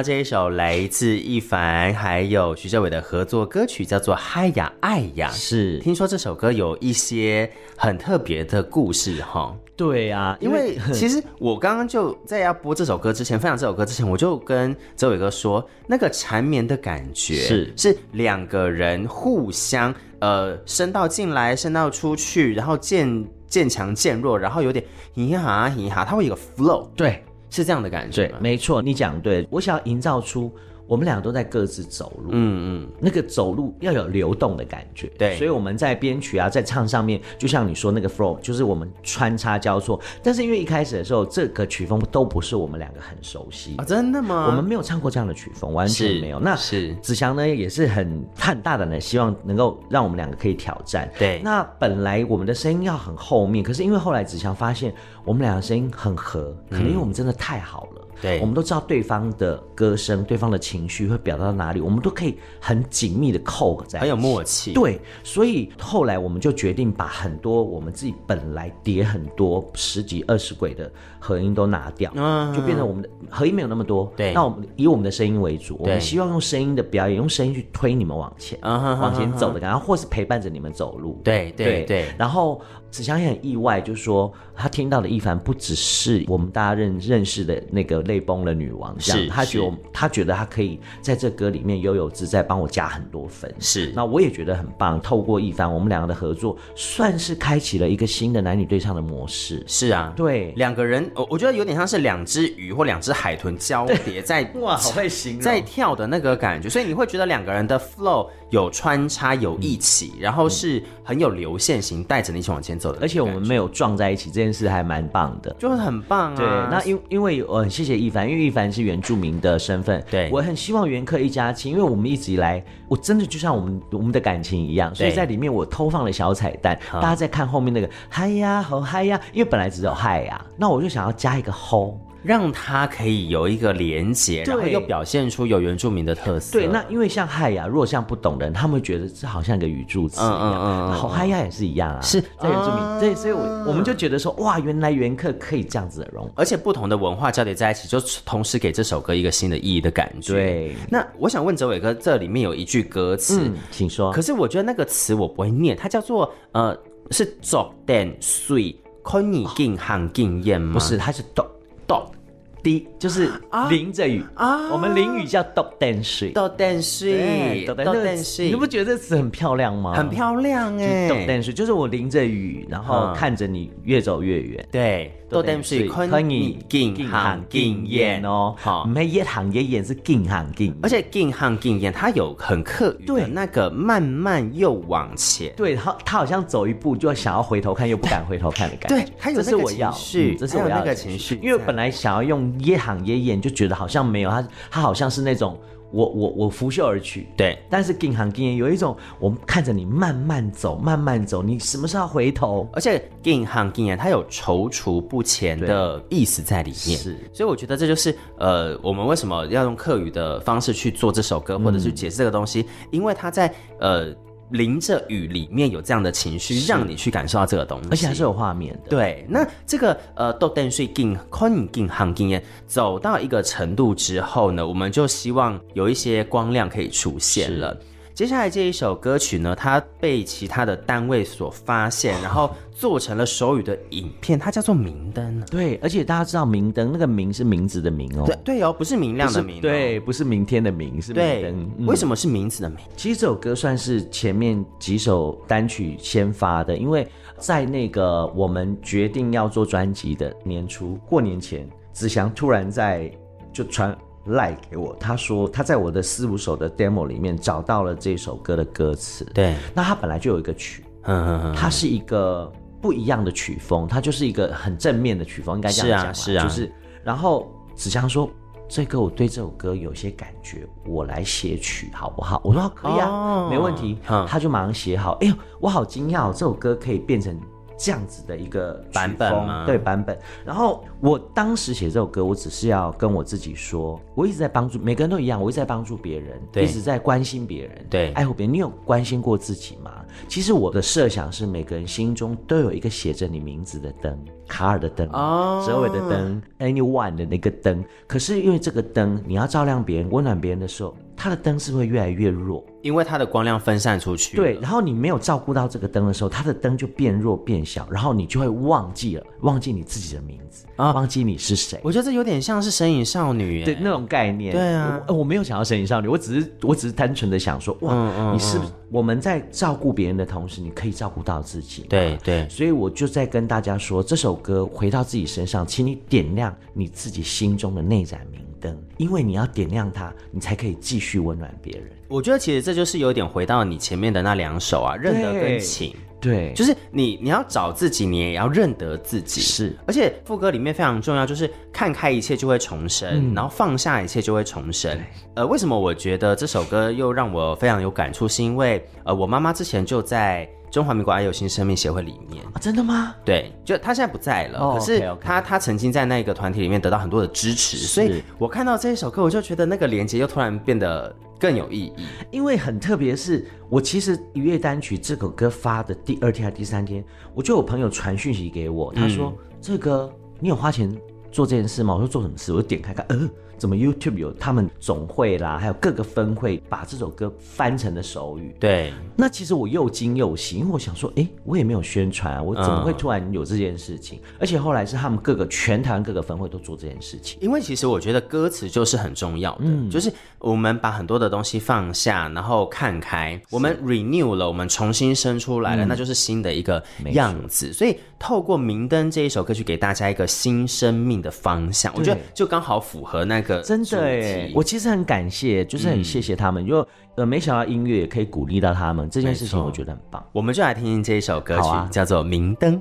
到这一首来自易凡还有徐哲伟的合作歌曲，叫做《嗨呀爱呀》。是，听说这首歌有一些很特别的故事哈。对啊，因为其实我刚刚就在要播这首歌之前，分享这首歌之前，我就跟哲伟哥说，那个缠绵的感觉是是两个人互相呃伸到进来，伸到出去，然后渐渐强渐弱，然后有点嘻哈嘻哈，它会有个 flow。对。是这样的感觉，对，没错，你讲对。我想要营造出我们两个都在各自走路，嗯嗯，那个走路要有流动的感觉，对。所以我们在编曲啊，在唱上面，就像你说那个 flow，就是我们穿插交错。但是因为一开始的时候，这个曲风都不是我们两个很熟悉啊，真的吗？我们没有唱过这样的曲风，完全没有。那是子祥呢，也是很很大胆的，希望能够让我们两个可以挑战。对。那本来我们的声音要很后面，可是因为后来子祥发现。我们两个声音很合，可能因为我们真的太好了。对，我们都知道对方的歌声、对方的情绪会表达到哪里，我们都可以很紧密的扣在，很有默契。对，所以后来我们就决定把很多我们自己本来叠很多十几二十轨的合音都拿掉，嗯，就变成我们的合音没有那么多。对，那我们以我们的声音为主，我们希望用声音的表演，用声音去推你们往前，往前走的感觉，或是陪伴着你们走路。对对对，然后。子祥也很意外，就是说他听到的一凡不只是我们大家认认识的那个个泪崩了女王这样，他觉得他觉得他可以在这歌里面悠游自在，帮我加很多分。是那我也觉得很棒。透过一凡，我们两个的合作，算是开启了一个新的男女对唱的模式。是啊，对两个人，我我觉得有点像是两只鱼或两只海豚交叠在哇，好会形容，在跳的那个感觉，所以你会觉得两个人的 flow 有穿插有一起，然后是很有流线型，带着你一起往前走的。而且我们没有撞在一起，这件事还蛮棒的，就是很棒啊。对，那因因为我很谢谢一凡，因为一凡是原住民的身份，对我很希望原客一家亲，因为我们一直以来，我真的就像我们我们的感情一样，所以在里面我偷放了小彩蛋，大家在看后面那个嗨呀好嗨呀，因为本来只有嗨呀，那我就想要加一个吼。让它可以有一个连接，然后又表现出有原住民的特色。对，那因为像嗨呀，如果像不懂的人，他们会觉得这好像一个语助词一样。嗯嗯嗯。好嗨呀也是一样啊，是在原住民。对，所以我我们就觉得说，哇，原来原客可以这样子的融，而且不同的文化交叠在一起，就同时给这首歌一个新的意义的感觉。对。那我想问哲伟哥，这里面有一句歌词，请说。可是我觉得那个词我不会念，它叫做呃，是作点水，可以更行更远吗？不是，它是抖 Top. 滴就是淋着雨。啊，我们淋雨叫豆淡水，豆淡水，豆淡水，你不觉得这词很漂亮吗？很漂亮哎，豆淡水就是我淋着雨，然后看着你越走越远。对，豆淡水可以更行更远哦，好，没一行一眼是更行更，而且更行更远，它有很刻意的那个慢慢又往前，对他，他好像走一步就想要回头看，又不敢回头看的感觉。对，他有那个情绪，这是我要那个情绪，因为本来想要用。耶行耶演就觉得好像没有他，他好像是那种我我我拂袖而去，对。但是近行近演有一种，我们看着你慢慢走，慢慢走，你什么时候要回头？而且近行近演它有踌躇不前的意思在里面，是。所以我觉得这就是呃，我们为什么要用客语的方式去做这首歌，或者是解释这个东西，嗯、因为它在呃。淋着雨里面有这样的情绪，让你去感受到这个东西，而且还是有画面的。对，那这个呃，豆淡水经宽经行经验走到一个程度之后呢，我们就希望有一些光亮可以出现了。接下来这一首歌曲呢，它被其他的单位所发现，然后做成了手语的影片，它叫做明灯。对，而且大家知道明灯那个明是名字的明哦，对对哦，不是明亮的明，对，不是明天的明，是明灯。嗯、为什么是名字的明？其实这首歌算是前面几首单曲先发的，因为在那个我们决定要做专辑的年初过年前，子祥突然在就传。赖、like、给我，他说他在我的四五首的 demo 里面找到了这首歌的歌词。对，那他本来就有一个曲，嗯嗯它是一个不一样的曲风，它就是一个很正面的曲风，应该这样讲。是啊，是啊。就是，然后子祥说：“这个我对这首歌有些感觉，我来写曲好不好？”我说：“可以啊，哦、没问题。嗯”他就马上写好。哎呦，我好惊讶，这首歌可以变成。这样子的一个版本吗？对，版本。然后我当时写这首歌，我只是要跟我自己说，我一直在帮助每个人都一样，我一直在帮助别人，一直在关心别人，对，爱护别人。你有关心过自己吗？其实我的设想是，每个人心中都有一个写着你名字的灯，卡尔的灯，哦，哲伟的灯，anyone 的那个灯。可是因为这个灯，你要照亮别人、温暖别人的时候。它的灯是会越来越弱，因为它的光亮分散出去。对，然后你没有照顾到这个灯的时候，它的灯就变弱变小，然后你就会忘记了，忘记你自己的名字啊，忘记你是谁。我觉得这有点像是神隐少女，对那种概念。对啊，我，我没有想要神隐少女，我只是我只是单纯的想说，哇，嗯嗯，你是不是我们在照顾别人的同时，你可以照顾到自己？对对，所以我就在跟大家说，这首歌回到自己身上，请你点亮你自己心中的那盏明灯，因为你要点亮它，你才可以继续温暖别人。我觉得其实这就是有点回到你前面的那两首啊，认得跟情。对，就是你你要找自己，你也要认得自己。是，而且副歌里面非常重要，就是看开一切就会重生，嗯、然后放下一切就会重生。呃，为什么我觉得这首歌又让我非常有感触？是因为呃，我妈妈之前就在。中华民国爱有新生命协会里面啊，真的吗？对，就他现在不在了，哦、可是他 okay, okay. 他曾经在那个团体里面得到很多的支持，所以我看到这一首歌，我就觉得那个连接又突然变得更有意义。因为很特别是，我其实一月单曲这首歌发的第二天还是第三天，我就有朋友传讯息给我，他说：“这个、嗯、你有花钱做这件事吗？”我说：“做什么事？”我就点开看，呃。怎么 YouTube 有他们总会啦，还有各个分会把这首歌翻成的手语。对，那其实我又惊又喜，因为我想说，哎，我也没有宣传啊，我怎么会突然有这件事情？嗯、而且后来是他们各个全台湾各个分会都做这件事情。因为其实我觉得歌词就是很重要的，嗯、就是我们把很多的东西放下，然后看开，我们 renew 了，我们重新生出来了，嗯、那就是新的一个样子。所以透过《明灯》这一首歌曲，给大家一个新生命的方向，我觉得就刚好符合那个真的哎。我其实很感谢，就是很谢谢他们，就、嗯、呃没想到音乐也可以鼓励到他们这件事情，我觉得很棒。我们就来听听这一首歌曲，啊、叫做《明灯》。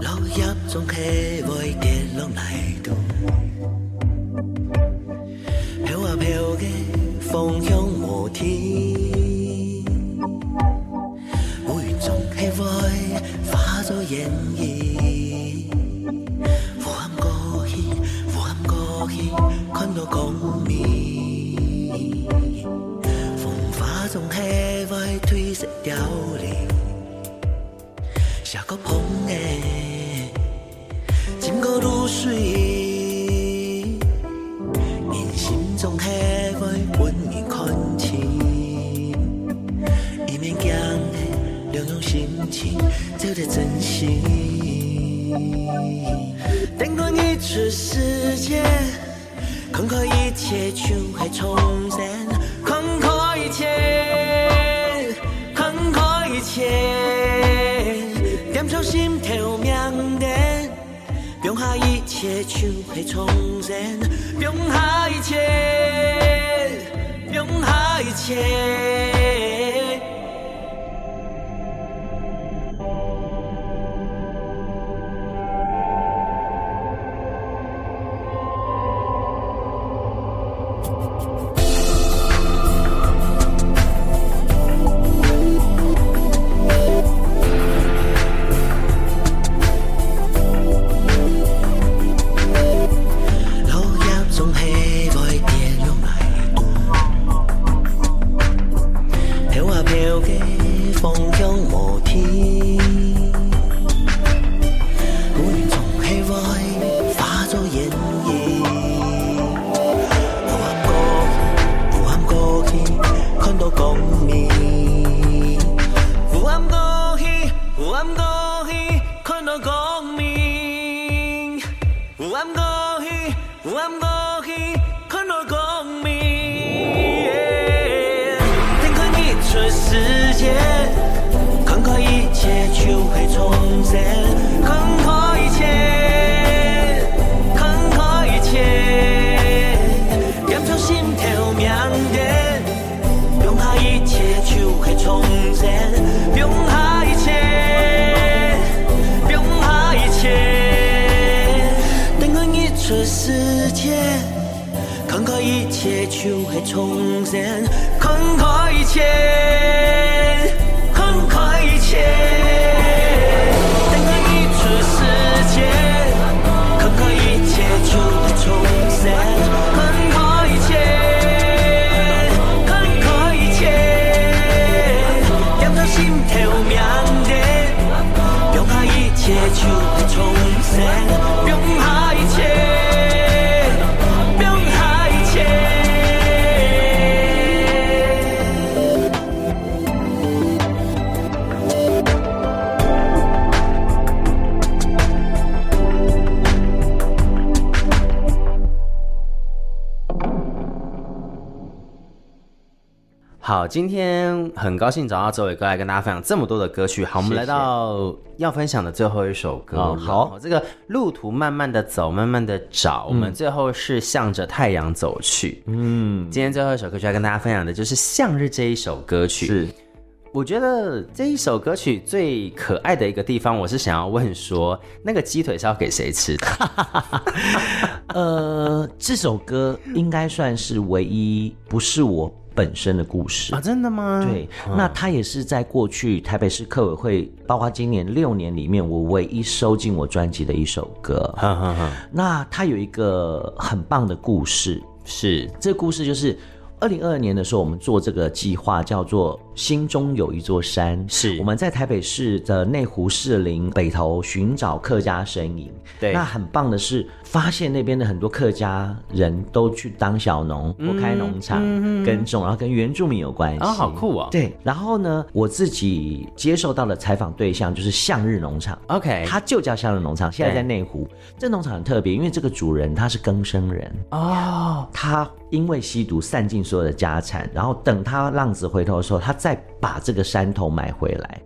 看到光明，风花从黑外褪色凋零，下个碰的，经过露水，人心中黑外温暖看清，一面讲的两种心情，走得真心，灯光一出世界。看开一切，就会重生。看开一切，看开一切，点上心头明灯。放下一切，就会重生。放下一切，放下一切。好，今天很高兴找到周伟哥来跟大家分享这么多的歌曲。好，我们来到要分享的最后一首歌。哦、好，这个路途慢慢的走，慢慢的找，嗯、我们最后是向着太阳走去。嗯，今天最后一首歌曲要跟大家分享的就是《向日》这一首歌曲。是，我觉得这一首歌曲最可爱的一个地方，我是想要问说，那个鸡腿是要给谁吃的？呃，这首歌应该算是唯一不是我。本身的故事啊，真的吗？对，嗯、那他也是在过去台北市客委会，包括今年六年里面，我唯一收进我专辑的一首歌。哈哈哈。那他有一个很棒的故事，是这个故事就是二零二二年的时候，我们做这个计划叫做“心中有一座山”，是我们在台北市的内湖士林北头寻找客家身影。对，那很棒的是。发现那边的很多客家人都去当小农或开农场耕种，然后跟原住民有关系。啊，好酷哦！对，然后呢，我自己接受到的采访对象就是向日农场。OK，它就叫向日农场，现在在内湖。这农场很特别，因为这个主人他是更生人哦，他因为吸毒散尽所有的家产，然后等他浪子回头的时候，他再把这个山头买回来。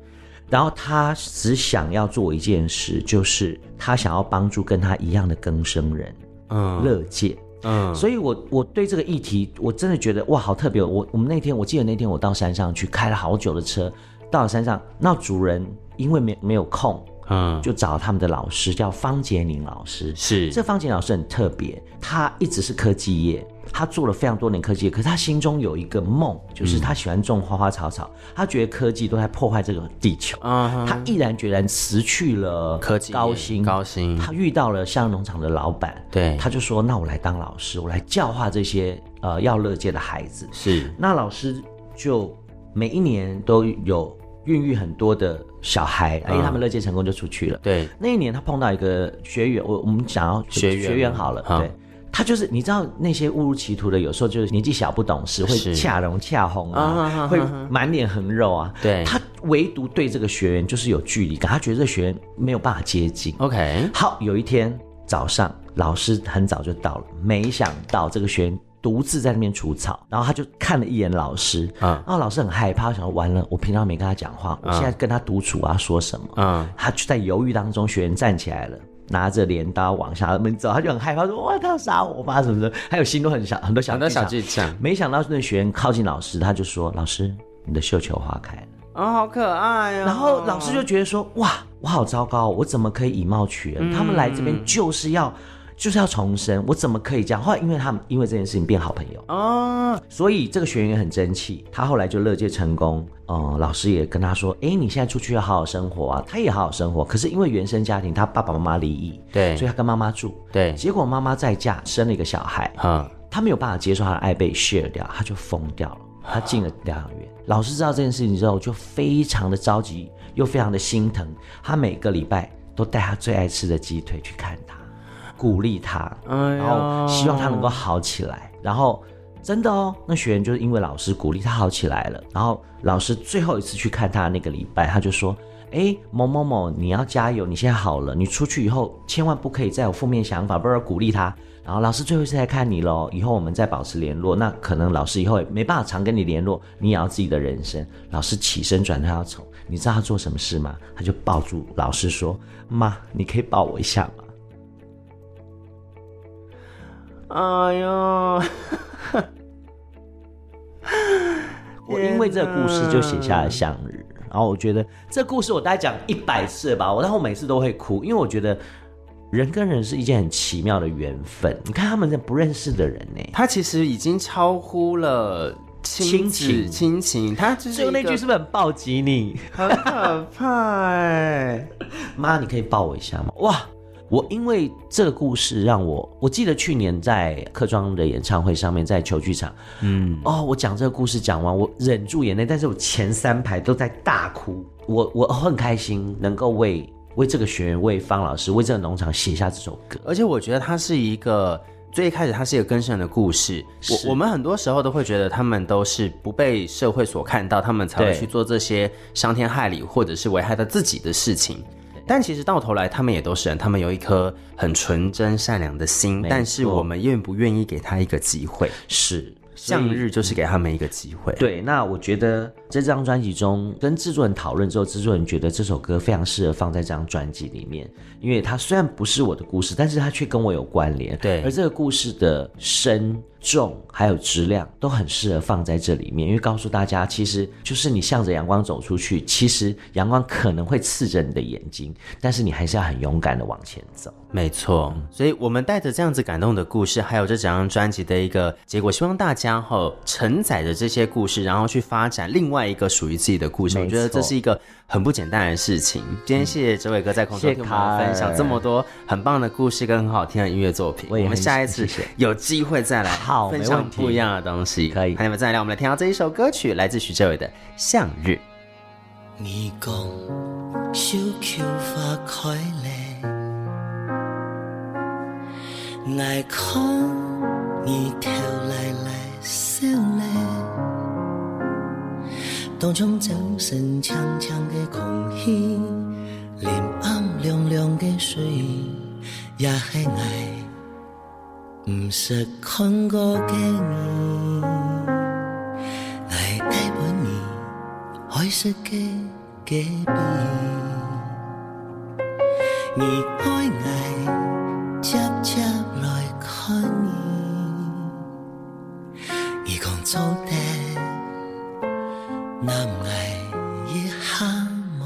然后他只想要做一件事，就是他想要帮助跟他一样的更生人，嗯，乐界，嗯，所以我我对这个议题，我真的觉得哇，好特别。我我们那天，我记得那天我到山上去开了好久的车，到了山上，那主人因为没没有空。嗯，就找他们的老师，叫方杰宁老师。是，这方杰宁老师很特别，他一直是科技业，他做了非常多年科技，可是他心中有一个梦，就是他喜欢种花花草草，嗯、他觉得科技都在破坏这个地球。嗯，他毅然决然辞去了科技高薪，高薪。他遇到了向日农场的老板，对，他就说：“那我来当老师，我来教化这些呃要乐界的孩子。”是，那老师就每一年都有。孕育很多的小孩，因为他们乐界成功就出去了。嗯、对，那一年他碰到一个学员，我我们想要学员学员好了，嗯、对，他就是你知道那些误入歧途的，有时候就是年纪小不懂事，会恰红恰红啊，会满脸横肉啊。对，他唯独对这个学员就是有距离感，他觉得这个学员没有办法接近。OK，好，有一天早上，老师很早就到了，没想到这个学员。独自在那边除草，然后他就看了一眼老师，嗯，然后老师很害怕，想说完了，我平常没跟他讲话，我现在跟他独处啊，说什么？嗯，他就在犹豫当中，学员站起来了，拿着镰刀往下门走，他就很害怕，说哇，他要杀我吧什么的，还有心都很小，很多小很多小剧场。没想到那学员靠近老师，他就说：“老师，你的绣球花开了。”哦，好可爱哦。然后老师就觉得说：“哇，我好糟糕，我怎么可以以貌取人？他们来这边就是要。”就是要重生，我怎么可以这样？后来因为他们因为这件事情变好朋友哦，所以这个学员也很争气，他后来就乐界成功。哦、呃，老师也跟他说：“哎，你现在出去要好好生活啊。”他也好好生活，可是因为原生家庭，他爸爸妈妈离异，对，所以他跟妈妈住，对。结果妈妈再嫁生了一个小孩，嗯，他没有办法接受他的爱被 share 掉，他就疯掉了。他进了疗养院。老师知道这件事情之后，就非常的着急，又非常的心疼。他每个礼拜都带他最爱吃的鸡腿去看他。鼓励他，然后希望他能够好起来。然后真的哦，那学员就是因为老师鼓励他好起来了。然后老师最后一次去看他那个礼拜，他就说：“哎，某某某，你要加油，你现在好了，你出去以后千万不可以再有负面想法，不然鼓励他。”然后老师最后一次来看你喽，以后我们再保持联络。那可能老师以后也没办法常跟你联络，你也要自己的人生。老师起身转头要走，你知道他做什么事吗？他就抱住老师说：“妈，你可以抱我一下吗？”哎呦，我因为这个故事就写下了向日，然后我觉得这故事我大概讲一百次吧，我然后每次都会哭，因为我觉得人跟人是一件很奇妙的缘分。你看他们这不认识的人呢，他其实已经超乎了亲情，亲情，他最后那句是不是很暴击你？很可怕哎！妈，你可以抱我一下吗？哇！我因为这个故事让我，我记得去年在客庄的演唱会上面，在球剧场，嗯，哦，我讲这个故事讲完，我忍住眼泪，但是我前三排都在大哭，我我很开心能够为为这个学员、为方老师、为这个农场写下这首歌，而且我觉得它是一个最一开始它是一个根深的故事，我我们很多时候都会觉得他们都是不被社会所看到，他们才会去做这些伤天害理或者是危害到自己的事情。但其实到头来，他们也都是人，他们有一颗很纯真善良的心。但是我们愿不愿意给他一个机会？是，向日就是给他们一个机会。对，那我觉得在这张专辑中，跟制作人讨论之后，制作人觉得这首歌非常适合放在这张专辑里面，因为它虽然不是我的故事，但是它却跟我有关联。对，而这个故事的深。重还有质量都很适合放在这里面，因为告诉大家，其实就是你向着阳光走出去，其实阳光可能会刺着你的眼睛，但是你还是要很勇敢的往前走。没错，所以我们带着这样子感动的故事，还有这整张专辑的一个结果，希望大家后承载着这些故事，然后去发展另外一个属于自己的故事。我觉得这是一个很不简单的事情。今天谢谢哲伟哥在空中跟我们分享这么多很棒的故事跟很好听的音乐作品。我们下一次有机会再来。好，分享不一样的东西，可以。朋友们，再来，我们来听到这一首歌曲，来自徐志伟的《向日》。你讲小桥花开了，爱看你跳来来笑咧，当中早晨长长的空气，林暗凉凉的水，也系爱不识看过的你，爱带不你爱是个隔壁，你爱爱接接。走的难爱一下无，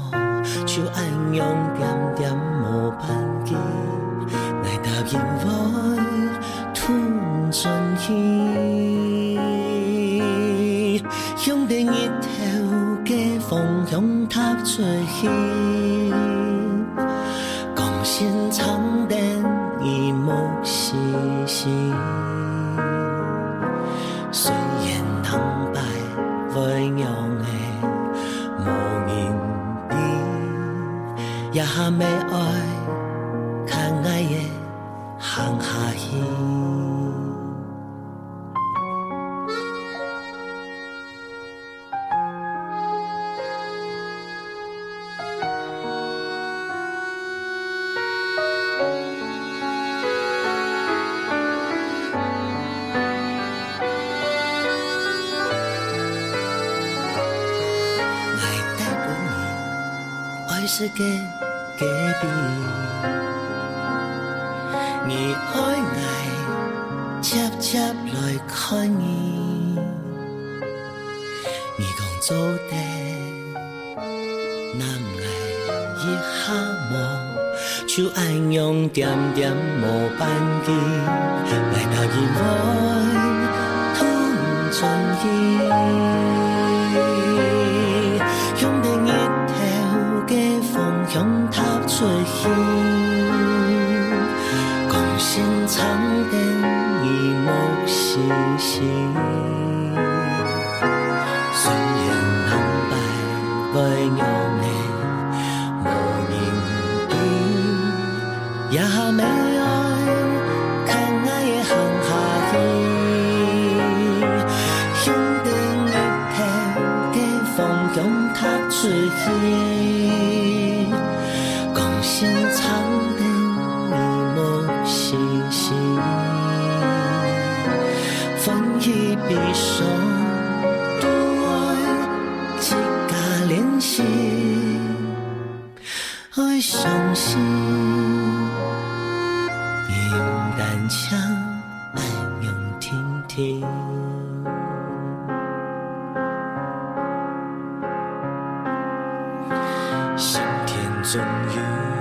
就爱用点点无半句来答应我吞进去，向另一条的方向踏出去，共心长灯一幕细细。也没爱，是个隔壁，你爱爱接接来看你，你讲做的难爱一下无，就爱用点点无半句来答应我痛尽意。最近，共心长灯一幕细细，虽然红白不一样的无人知，也没爱，看爱的行下去，向另一条的方向踏出去。心，爱相信，云淡江爱永亭亭，心田终于。